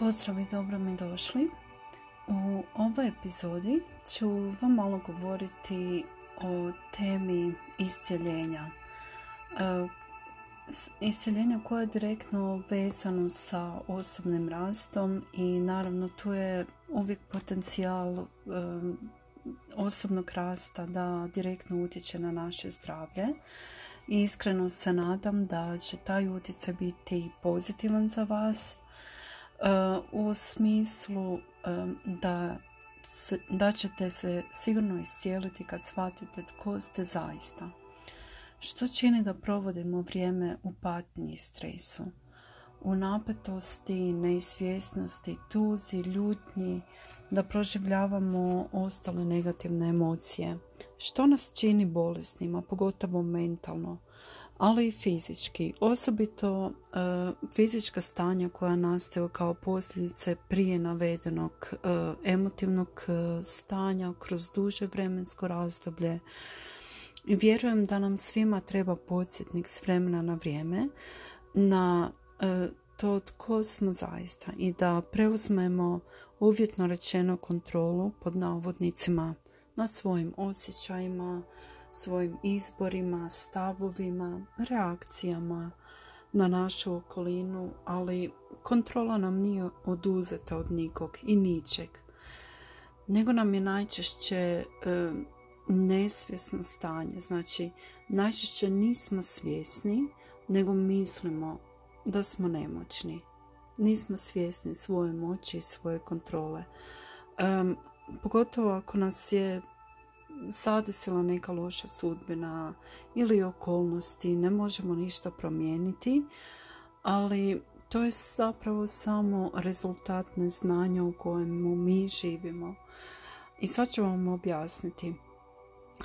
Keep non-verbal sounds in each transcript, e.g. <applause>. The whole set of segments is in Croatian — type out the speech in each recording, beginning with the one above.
Pozdrav i dobro mi došli. U ovoj epizodi ću vam malo govoriti o temi iscjeljenja. E, iscjeljenja koje je direktno vezano sa osobnim rastom i naravno tu je uvijek potencijal e, osobnog rasta da direktno utječe na naše zdravlje. Iskreno se nadam da će taj utjecaj biti pozitivan za vas u smislu da, da ćete se sigurno iscijeliti kad shvatite tko ste zaista. Što čini da provodimo vrijeme u patnji i stresu? U napetosti, neizvjesnosti, tuzi, ljutnji, da proživljavamo ostale negativne emocije. Što nas čini bolesnima, pogotovo mentalno? Ali i fizički. Osobito e, fizička stanja koja nastaju kao posljedice prije navedenog e, emotivnog e, stanja kroz duže vremensko razdoblje. Vjerujem da nam svima treba podsjetnik s vremena na vrijeme na to tko smo zaista i da preuzmemo uvjetno rečeno kontrolu pod navodnicima na svojim osjećajima, svojim izborima, stavovima, reakcijama na našu okolinu, ali kontrola nam nije oduzeta od nikog i ničeg. Nego nam je najčešće e, nesvjesno stanje. Znači, najčešće nismo svjesni, nego mislimo da smo nemoćni. Nismo svjesni svoje moći i svoje kontrole. pogotovo ako nas je zadesila neka loša sudbina ili okolnosti, ne možemo ništa promijeniti, ali to je zapravo samo rezultat neznanja u kojemu mi živimo. I sad ću vam objasniti.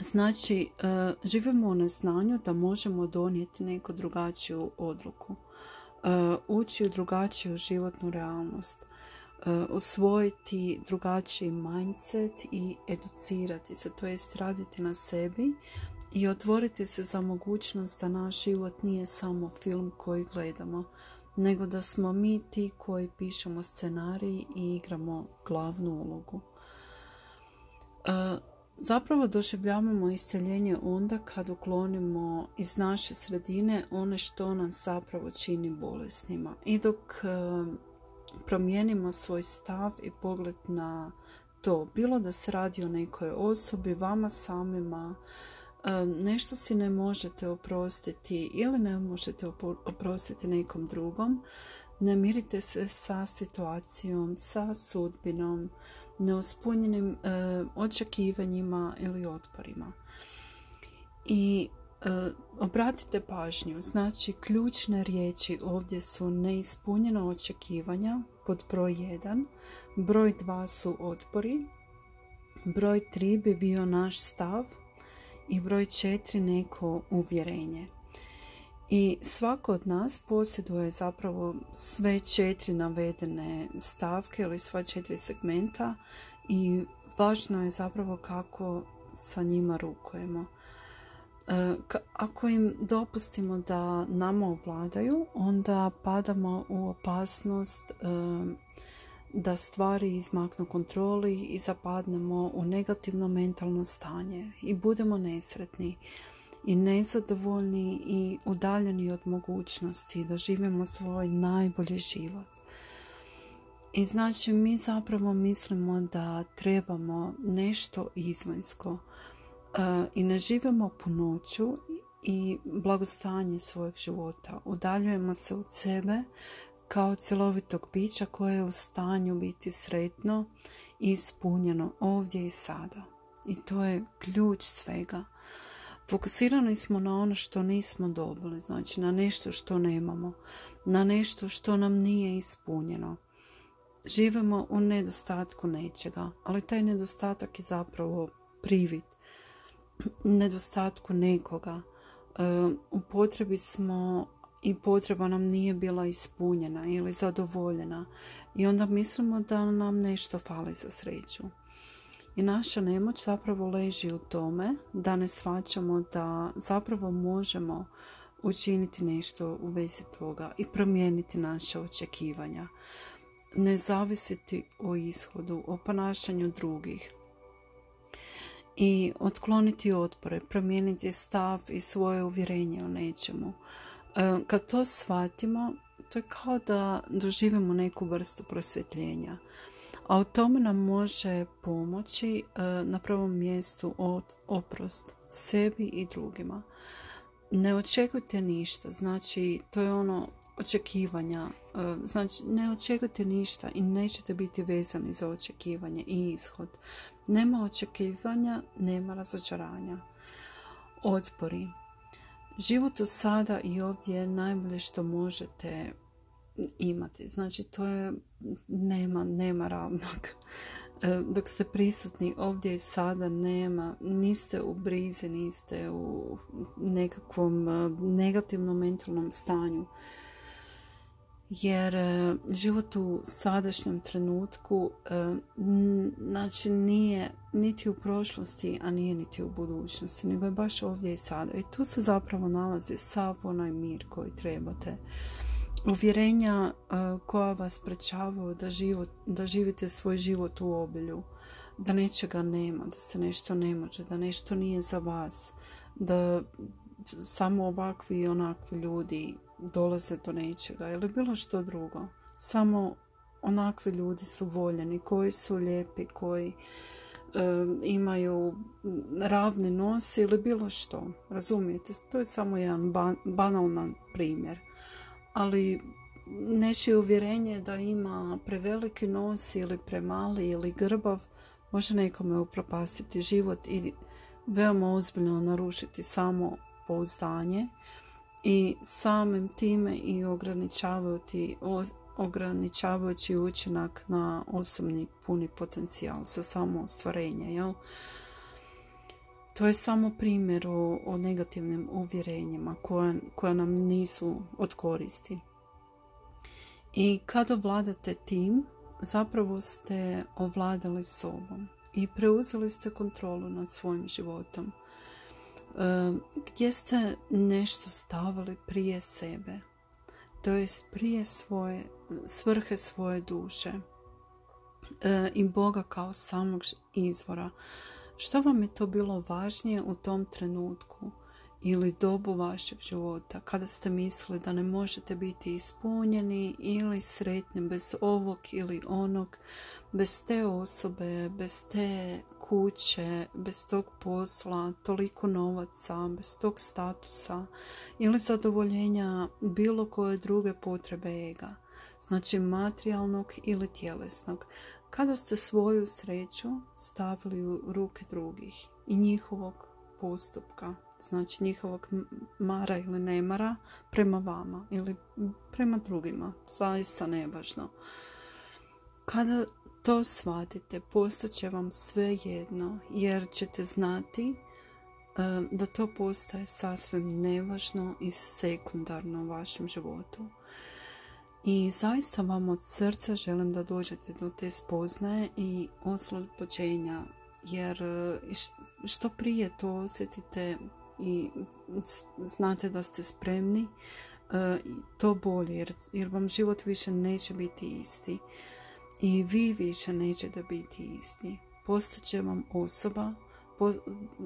Znači, e, živimo u neznanju da možemo donijeti neku drugačiju odluku, e, ući u drugačiju životnu realnost. E, usvojiti drugačiji mindset i educirati se, to jest raditi na sebi i otvoriti se za mogućnost da naš život nije samo film koji gledamo, nego da smo mi ti koji pišemo scenarij i igramo glavnu ulogu. E, zapravo doživljavamo isceljenje onda kad uklonimo iz naše sredine one što nas zapravo čini bolesnima. I dok e, promijenimo svoj stav i pogled na to. Bilo da se radi o nekoj osobi, vama samima, nešto si ne možete oprostiti ili ne možete oprostiti nekom drugom, ne mirite se sa situacijom, sa sudbinom, neuspunjenim očekivanjima ili otporima. I obratite pažnju, znači ključne riječi ovdje su neispunjena očekivanja pod broj 1, broj 2 su otpori, broj 3 bi bio naš stav i broj 4 neko uvjerenje. I svako od nas posjeduje zapravo sve četiri navedene stavke ili sva četiri segmenta i važno je zapravo kako sa njima rukujemo. E, ako im dopustimo da nama ovladaju, onda padamo u opasnost e, da stvari izmaknu kontroli i zapadnemo u negativno mentalno stanje i budemo nesretni i nezadovoljni i udaljeni od mogućnosti da živimo svoj najbolji život. I znači mi zapravo mislimo da trebamo nešto izvanjsko, i ne živimo punoću i blagostanje svojeg života. Udaljujemo se od sebe kao cjelovitog bića koje je u stanju biti sretno i ispunjeno ovdje i sada. I to je ključ svega. Fokusirani smo na ono što nismo dobili, znači na nešto što nemamo, na nešto što nam nije ispunjeno. Živemo u nedostatku nečega, ali taj nedostatak je zapravo privid nedostatku nekoga. E, u potrebi smo i potreba nam nije bila ispunjena ili zadovoljena i onda mislimo da nam nešto fali za sreću. I naša nemoć zapravo leži u tome da ne shvaćamo da zapravo možemo učiniti nešto u vezi toga i promijeniti naše očekivanja. ne zavisiti o ishodu, o ponašanju drugih i otkloniti otpore, promijeniti stav i svoje uvjerenje o nečemu. E, kad to shvatimo, to je kao da doživimo neku vrstu prosvjetljenja. A u tome nam može pomoći e, na prvom mjestu od oprost sebi i drugima. Ne očekujte ništa, znači to je ono očekivanja, e, znači ne očekujte ništa i nećete biti vezani za očekivanje i ishod. Nema očekivanja, nema razočaranja. Otpori. Život u sada i ovdje je najbolje što možete imati. Znači, to je, nema, nema ravnog. <laughs> E, dok ste prisutni ovdje i sada nema, niste u brizi, niste u nekakvom e, negativnom mentalnom stanju jer e, život u sadašnjem trenutku e, znači nije niti u prošlosti, a nije niti u budućnosti, nego je baš ovdje i sada. I tu se zapravo nalazi sav onaj mir koji trebate. Uvjerenja e, koja vas prečavaju da, život, da živite svoj život u obilju, da nečega nema, da se nešto ne može, da nešto nije za vas, da samo ovakvi i onakvi ljudi dolaze do nečega ili bilo što drugo. Samo onakvi ljudi su voljeni, koji su lijepi, koji imaju ravni nos ili bilo što. Razumijete? To je samo jedan banalan primjer. Ali nečije uvjerenje da ima preveliki nos ili premali ili grbav može nekome upropastiti život i veoma ozbiljno narušiti samo pouzdanje i samim time i ograničavajući, ograničavajući učinak na osobni puni potencijal za samo ostvarenje. Jel? To je samo primjer o, o negativnim uvjerenjima koja, koja nam nisu od koristi. I kad ovladate tim, zapravo ste ovladali sobom i preuzeli ste kontrolu nad svojim životom gdje ste nešto stavili prije sebe, to jest prije svoje svrhe svoje duše i Boga kao samog izvora. Što vam je to bilo važnije u tom trenutku ili dobu vašeg života kada ste mislili da ne možete biti ispunjeni ili sretni bez ovog ili onog, bez te osobe, bez te kuće, bez tog posla, toliko novaca, bez tog statusa ili zadovoljenja bilo koje druge potrebe ega, znači materijalnog ili tjelesnog, kada ste svoju sreću stavili u ruke drugih i njihovog postupka, znači njihovog mara ili nemara prema vama ili prema drugima, zaista nevažno. Kada to shvatite, postaće vam sve jedno, jer ćete znati e, da to postaje sasvim nevažno i sekundarno u vašem životu. I zaista vam od srca želim da dođete do te spoznaje i oslobođenja, jer e, što prije to osjetite i znate da ste spremni, e, to bolje, jer, jer vam život više neće biti isti i vi više nećete biti isti. Postaće vam osoba, po,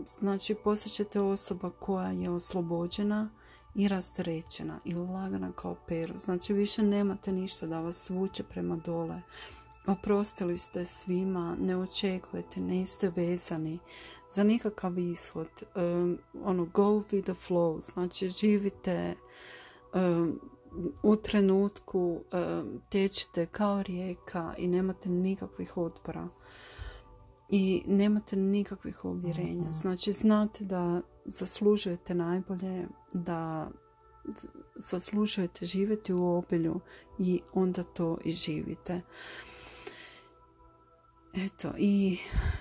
znači postaćete osoba koja je oslobođena i rasterećena i lagana kao pero. Znači više nemate ništa da vas vuče prema dole. Oprostili ste svima, ne očekujete, niste vezani za nikakav ishod. Um, ono, go with the flow, znači živite um, u trenutku e, tečete kao rijeka i nemate nikakvih otpora i nemate nikakvih uvjerenja. Mhm. Znači znate da zaslužujete najbolje, da zaslužujete živjeti u obilju i onda to i živite. Eto, i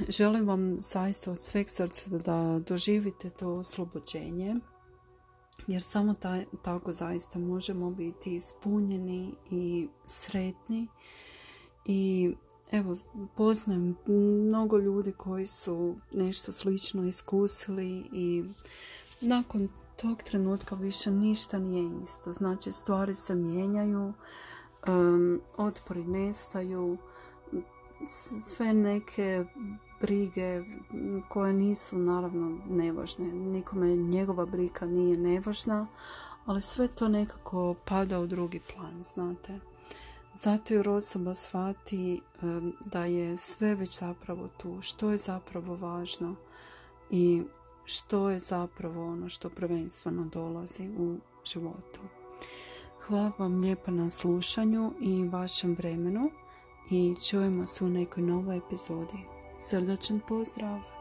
želim vam zaista od sveg srca da doživite to oslobođenje jer samo taj, tako zaista možemo biti ispunjeni i sretni. I evo poznajem mnogo ljudi koji su nešto slično iskusili i nakon tog trenutka više ništa nije isto. Znači stvari se mijenjaju otpori nestaju, sve neke brige koje nisu naravno nevažne. Nikome njegova briga nije nevažna, ali sve to nekako pada u drugi plan, znate. Zato jer osoba shvati da je sve već zapravo tu, što je zapravo važno i što je zapravo ono što prvenstveno dolazi u životu. Hvala vam lijepa na slušanju i vašem vremenu i čujemo se u nekoj novoj epizodi. Srdačen pozdrav!